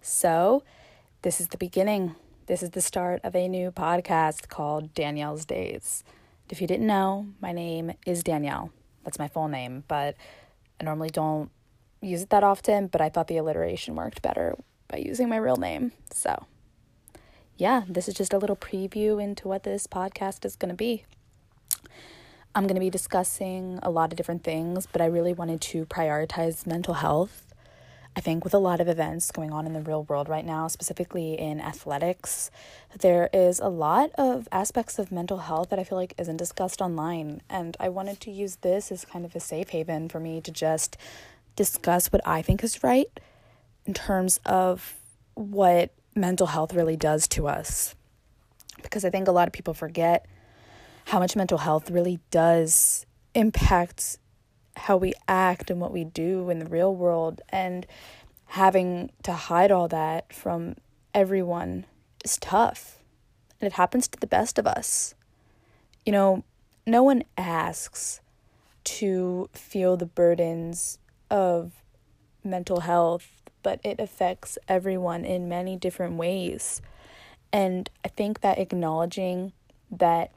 So, this is the beginning. This is the start of a new podcast called Danielle's Days. If you didn't know, my name is Danielle. That's my full name, but I normally don't use it that often, but I thought the alliteration worked better by using my real name. So, yeah, this is just a little preview into what this podcast is going to be. I'm going to be discussing a lot of different things, but I really wanted to prioritize mental health I think with a lot of events going on in the real world right now, specifically in athletics, there is a lot of aspects of mental health that I feel like isn't discussed online. And I wanted to use this as kind of a safe haven for me to just discuss what I think is right in terms of what mental health really does to us. Because I think a lot of people forget how much mental health really does impact how we act and what we do in the real world and having to hide all that from everyone is tough. And it happens to the best of us. You know, no one asks to feel the burdens of mental health, but it affects everyone in many different ways. And I think that acknowledging that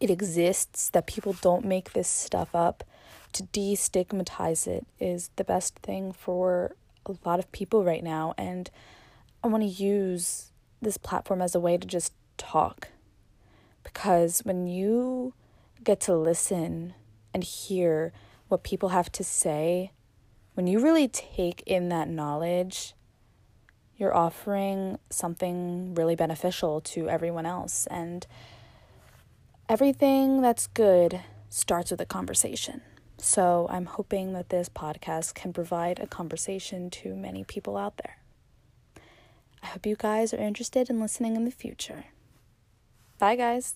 it exists, that people don't make this stuff up, to destigmatize it is the best thing for a lot of people right now. And I want to use this platform as a way to just talk. Because when you get to listen and hear what people have to say, when you really take in that knowledge, you're offering something really beneficial to everyone else. And everything that's good starts with a conversation. So I'm hoping that this podcast can provide a conversation to many people out there. I hope you guys are interested in listening in the future. Bye, guys.